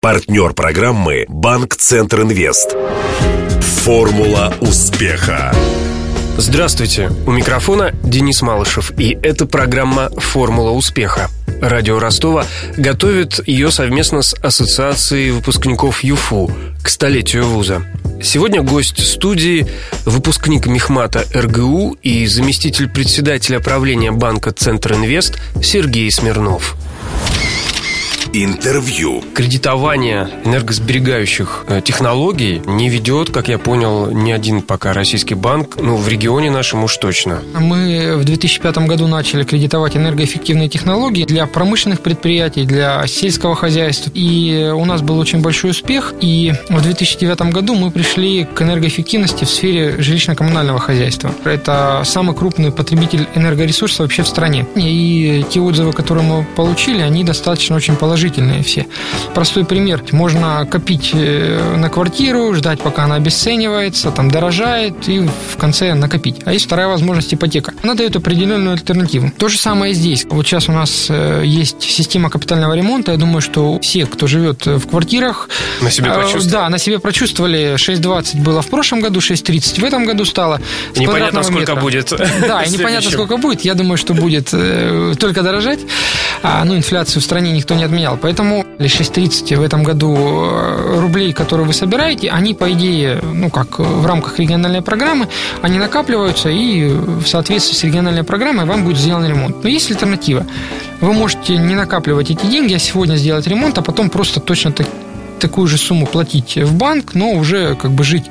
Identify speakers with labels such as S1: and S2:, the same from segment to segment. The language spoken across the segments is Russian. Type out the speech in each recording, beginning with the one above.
S1: Партнер программы «Банк Центр Инвест». Формула успеха.
S2: Здравствуйте, у микрофона Денис Малышев, и это программа «Формула успеха». Радио Ростова готовит ее совместно с Ассоциацией выпускников ЮФУ к столетию вуза. Сегодня гость студии – выпускник Мехмата РГУ и заместитель председателя правления банка «Центр Инвест» Сергей Смирнов.
S1: Интервью.
S2: Кредитование энергосберегающих э, технологий не ведет, как я понял, ни один пока российский банк, ну, в регионе нашем уж точно.
S3: Мы в 2005 году начали кредитовать энергоэффективные технологии для промышленных предприятий, для сельского хозяйства. И у нас был очень большой успех. И в 2009 году мы пришли к энергоэффективности в сфере жилищно-коммунального хозяйства. Это самый крупный потребитель энергоресурсов вообще в стране. И те отзывы, которые мы получили, они достаточно очень положительные положительные все. Простой пример. Можно копить э, на квартиру, ждать, пока она обесценивается, там дорожает, и в конце накопить. А есть вторая возможность ипотека. Она дает определенную альтернативу. То же самое здесь. Вот сейчас у нас э, есть система капитального ремонта. Я думаю, что все, кто живет в квартирах...
S2: На себе э, прочувствовали?
S3: Да, на себе прочувствовали. 6,20 было в прошлом году, 6,30 в этом году стало.
S2: Непонятно, сколько
S3: метра.
S2: будет.
S3: Да, и непонятно, сколько будет. Я думаю, что будет только дорожать. А, ну, инфляцию в стране никто не отменял поменял. Поэтому 6.30 в этом году э, рублей, которые вы собираете, они, по идее, ну как, в рамках региональной программы, они накапливаются, и в соответствии с региональной программой вам будет сделан ремонт. Но есть альтернатива. Вы можете не накапливать эти деньги, а сегодня сделать ремонт, а потом просто точно так, такую же сумму платить в банк, но уже как бы жить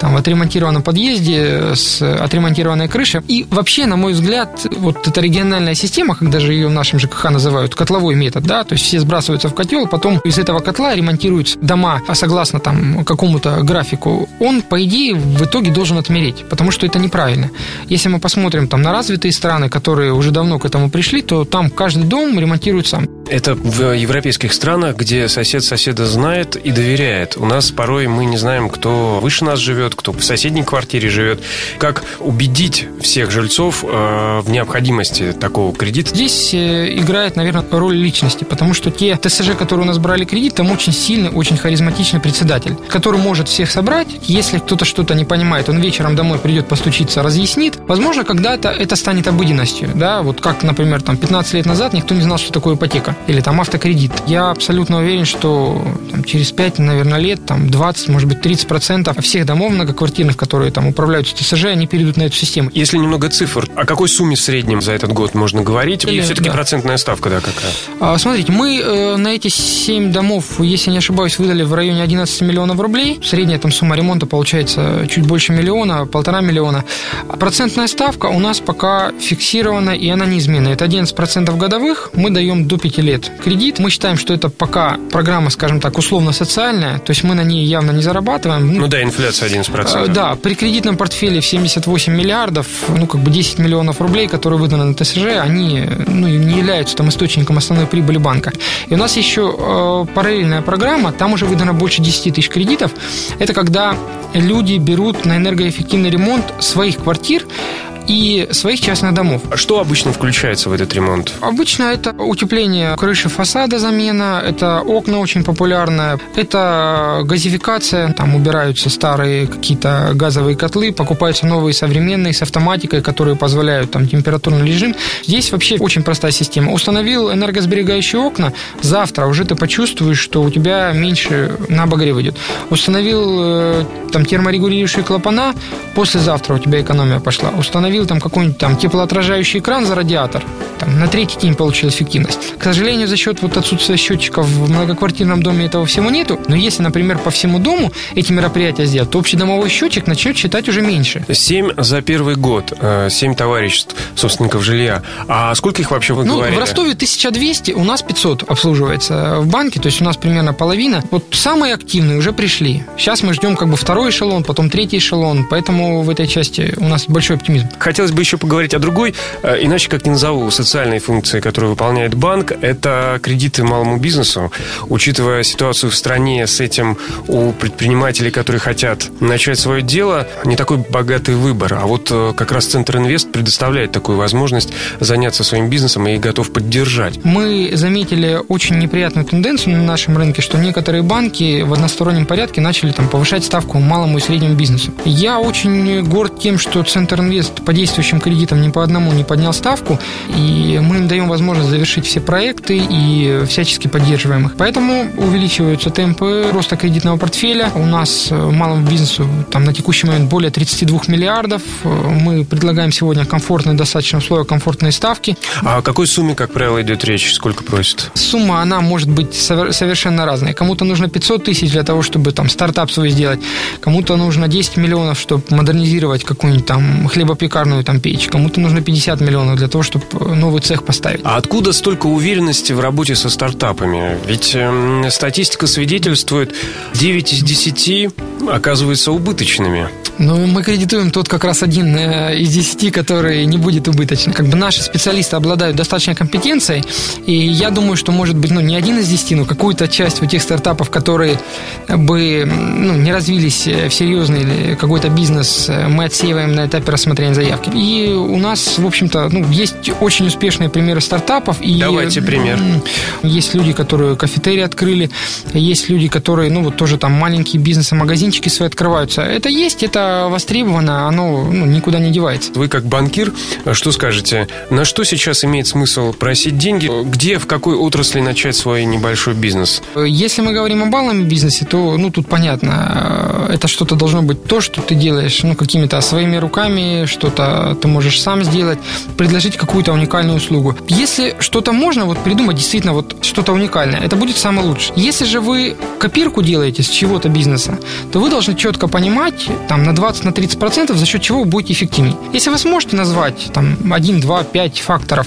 S3: там в отремонтированном подъезде с отремонтированной крышей. И вообще, на мой взгляд, вот эта региональная система, как даже ее в нашем ЖКХ называют, котловой метод, да, то есть все сбрасываются в котел, потом из этого котла ремонтируются дома, а согласно там какому-то графику, он, по идее, в итоге должен отмереть, потому что это неправильно. Если мы посмотрим там на развитые страны, которые уже давно к этому пришли, то там каждый дом ремонтирует сам.
S2: Это в европейских странах, где сосед соседа знает и доверяет. У нас порой мы не знаем, кто выше нас живет, кто в соседней квартире живет. Как убедить всех жильцов э, в необходимости такого кредита?
S3: Здесь э, играет, наверное, роль личности, потому что те ТСЖ, которые у нас брали кредит, там очень сильный, очень харизматичный председатель, который может всех собрать. Если кто-то что-то не понимает, он вечером домой придет постучиться, разъяснит. Возможно, когда-то это станет обыденностью. Да? Вот как, например, там 15 лет назад никто не знал, что такое ипотека или там автокредит. Я абсолютно уверен, что там, через 5, наверное, лет, там 20, может быть, 30 процентов всех домов многоквартирных, которые там управляются ТСЖ, они перейдут на эту систему.
S2: Если немного цифр, о какой сумме в среднем за этот год можно говорить? Или, и все-таки да. процентная ставка, да, какая?
S3: А, смотрите, мы э, на эти 7 домов, если не ошибаюсь, выдали в районе 11 миллионов рублей. Средняя там сумма ремонта получается чуть больше миллиона, полтора миллиона. А процентная ставка у нас пока фиксирована, и она неизменна. Это 11% годовых, мы даем до 5 лет кредит. Мы считаем, что это пока программа, скажем так, условно-социальная, то есть мы на ней явно не зарабатываем.
S2: Ну да, инфляция 11%.
S3: Э, да, при кредитном портфеле в 78 миллиардов, ну как бы 10 миллионов рублей, которые выданы на ТСЖ, они ну, не являются там источником основной прибыли банка. И у нас еще э, параллельная программа, там уже выдано больше 10 тысяч кредитов. Это когда люди берут на энергоэффективный ремонт своих квартир и своих частных домов.
S2: А что обычно включается в этот ремонт?
S3: Обычно это утепление крыши фасада, замена, это окна очень популярное, это газификация, там убираются старые какие-то газовые котлы, покупаются новые современные с автоматикой, которые позволяют там температурный режим. Здесь вообще очень простая система. Установил энергосберегающие окна, завтра уже ты почувствуешь, что у тебя меньше на обогрев идет. Установил э, там терморегулирующие клапана, послезавтра у тебя экономия пошла. Установил установил там какой-нибудь там теплоотражающий экран за радиатор, там, на третий день получил эффективность. К сожалению, за счет вот отсутствия счетчиков в многоквартирном доме этого всего нету. Но если, например, по всему дому эти мероприятия сделать, то общедомовой счетчик начнет считать уже меньше.
S2: Семь за первый год. Э, семь товариществ собственников жилья. А сколько их вообще вы
S3: ну,
S2: говорили?
S3: В Ростове 1200, у нас 500 обслуживается в банке, то есть у нас примерно половина. Вот самые активные уже пришли. Сейчас мы ждем как бы второй эшелон, потом третий эшелон, поэтому в этой части у нас большой оптимизм
S2: хотелось бы еще поговорить о другой, э, иначе как не назову, социальной функции, которую выполняет банк, это кредиты малому бизнесу. Учитывая ситуацию в стране с этим у предпринимателей, которые хотят начать свое дело, не такой богатый выбор. А вот э, как раз Центр Инвест предоставляет такую возможность заняться своим бизнесом и готов поддержать.
S3: Мы заметили очень неприятную тенденцию на нашем рынке, что некоторые банки в одностороннем порядке начали там повышать ставку малому и среднему бизнесу. Я очень горд тем, что Центр Инвест по действующим кредитам ни по одному не поднял ставку, и мы им даем возможность завершить все проекты и всячески поддерживаем их. Поэтому увеличиваются темпы роста кредитного портфеля. У нас э, малому бизнесу там на текущий момент более 32 миллиардов. Э, мы предлагаем сегодня комфортные достаточно условия, комфортные ставки.
S2: А о какой сумме, как правило, идет речь? Сколько просит?
S3: Сумма, она может быть совершенно разная. Кому-то нужно 500 тысяч для того, чтобы там стартап свой сделать. Кому-то нужно 10 миллионов, чтобы модернизировать какую-нибудь там хлебопекарную там печь. Кому-то нужно 50 миллионов для того, чтобы новый цех поставить.
S2: А откуда столько уверенности в работе со стартапами? Ведь э, статистика свидетельствует, 9 из 10 оказываются убыточными.
S3: Ну, мы кредитуем тот как раз один э, из десяти, который не будет убыточным. Как бы наши специалисты обладают достаточной компетенцией, и я думаю, что может быть, ну, не один из десяти, но какую-то часть у тех стартапов, которые бы ну, не развились в серьезный или какой-то бизнес, э, мы отсеиваем на этапе рассмотрения заявки. И у нас, в общем-то, ну, есть очень успешные примеры стартапов. И
S2: Давайте пример.
S3: Есть люди, которые кафетерии открыли, есть люди, которые, ну, вот тоже там маленькие бизнесы, магазинчики свои открываются. Это есть, это востребовано, оно ну, никуда не девается.
S2: Вы как банкир, что скажете? На что сейчас имеет смысл просить деньги? Где, в какой отрасли начать свой небольшой бизнес?
S3: Если мы говорим о баллом бизнесе, то, ну, тут понятно, это что-то должно быть то, что ты делаешь, ну, какими-то своими руками, что-то ты можешь сам сделать, предложить какую-то уникальную услугу. Если что-то можно вот придумать действительно вот что-то уникальное, это будет самое лучшее. Если же вы копирку делаете с чего-то бизнеса, то вы должны четко понимать, там, на 20-30%, за счет чего вы будете эффективнее. Если вы сможете назвать там, 1, 2, 5 факторов,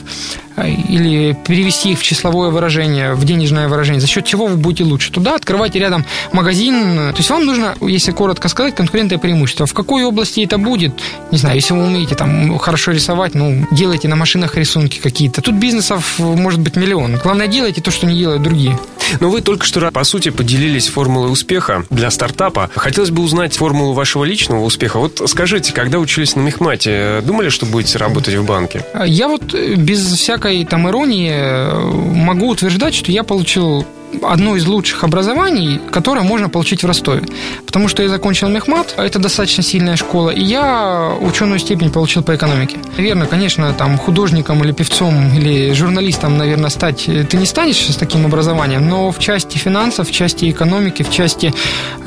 S3: или перевести их в числовое выражение, в денежное выражение, за счет чего вы будете лучше. Туда открывайте рядом магазин. То есть вам нужно, если коротко сказать, конкурентное преимущество. В какой области это будет? Не знаю, если вы умеете там хорошо рисовать, ну, делайте на машинах рисунки какие-то. Тут бизнесов может быть миллион. Главное, делайте то, что не делают другие.
S2: Но вы только что, по сути, поделились формулой успеха для стартапа. Хотелось бы узнать формулу вашего личного успеха. Вот скажите, когда учились на Мехмате, думали, что будете работать в банке?
S3: Я вот э, без всякой там иронии э, могу утверждать, что я получил одно из лучших образований, которое можно получить в Ростове. Потому что я закончил мехмат, а это достаточно сильная школа, и я ученую степень получил по экономике. Наверное, конечно, там художником или певцом или журналистом, наверное, стать ты не станешь с таким образованием, но в части финансов, в части экономики, в части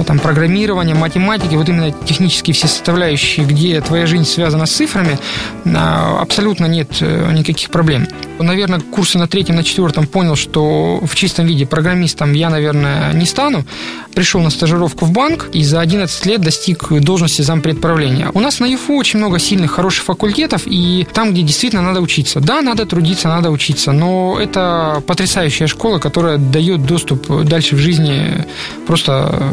S3: там, программирования, математики, вот именно технические все составляющие, где твоя жизнь связана с цифрами, а, абсолютно нет э, никаких проблем. Наверное, курсы на третьем, на четвертом понял, что в чистом виде программирования программистом я, наверное, не стану. Пришел на стажировку в банк и за 11 лет достиг должности зампредправления. У нас на ЮФУ очень много сильных, хороших факультетов, и там, где действительно надо учиться. Да, надо трудиться, надо учиться, но это потрясающая школа, которая дает доступ дальше в жизни просто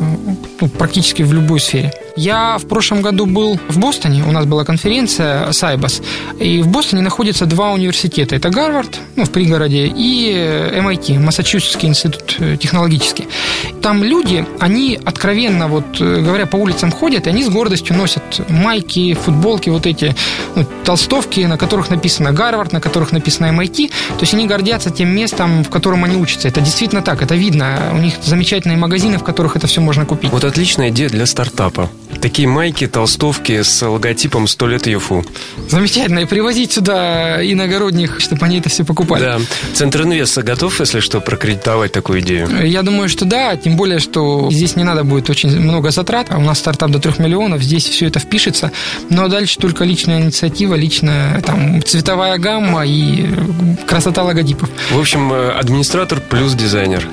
S3: ну, практически в любой сфере. Я в прошлом году был в Бостоне, у нас была конференция Сайбас, и в Бостоне находятся два университета. Это Гарвард, ну, в пригороде, и MIT, Массачусетский институт э, технологический. Там люди, они откровенно, вот э, говоря, по улицам ходят, и они с гордостью носят майки, футболки, вот эти ну, толстовки, на которых написано Гарвард, на которых написано MIT. То есть они гордятся тем местом, в котором они учатся. Это действительно так, это видно. У них замечательные магазины, в которых это все можно купить.
S2: Вот отличная идея для стартапа. Такие майки, толстовки с логотипом «100 лет ЮФУ».
S3: Замечательно. И привозить сюда иногородних, чтобы они это все покупали.
S2: Да. Центр инвеста готов, если что, прокредитовать такую идею?
S3: Я думаю, что да. Тем более, что здесь не надо будет очень много затрат. У нас стартап до 3 миллионов. Здесь все это впишется. Но дальше только личная инициатива, личная там, цветовая гамма и красота логотипов.
S2: В общем, э, администратор плюс дизайнер.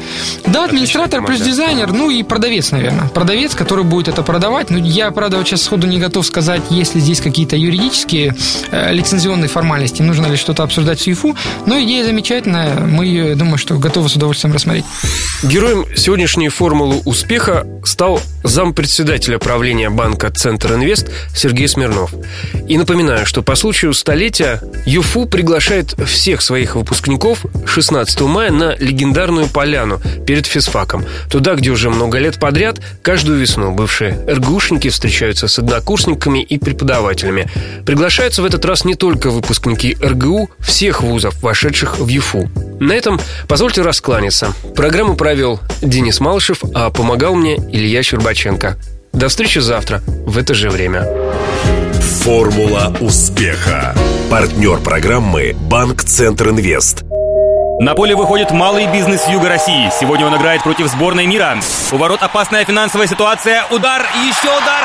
S3: Да, администратор плюс дизайнер. Ну и продавец, наверное. Продавец, который будет это продавать. Ну, я, правда, вот сейчас сходу не готов сказать, есть ли здесь какие-то юридические э, лицензионные формальности, нужно ли что-то обсуждать с ЮФУ, но идея замечательная, мы ее, думаю, что готовы с удовольствием рассмотреть.
S2: Героем сегодняшней формулы успеха стал зампредседателя правления банка «Центр Инвест» Сергей Смирнов. И напоминаю, что по случаю столетия ЮФУ приглашает всех своих выпускников 16 мая на легендарную поляну перед физфаком. Туда, где уже много лет подряд, каждую весну бывшие РГУшники встречаются с однокурсниками и преподавателями. Приглашаются в этот раз не только выпускники РГУ всех вузов, вошедших в ЮФУ. На этом позвольте раскланяться. Программу провел Денис Малышев, а помогал мне Илья Щербаченко. До встречи завтра в это же время.
S1: Формула успеха. Партнер программы «Банк Центр Инвест».
S4: На поле выходит малый бизнес Юга России. Сегодня он играет против сборной мира. У ворот опасная финансовая ситуация. Удар еще удар.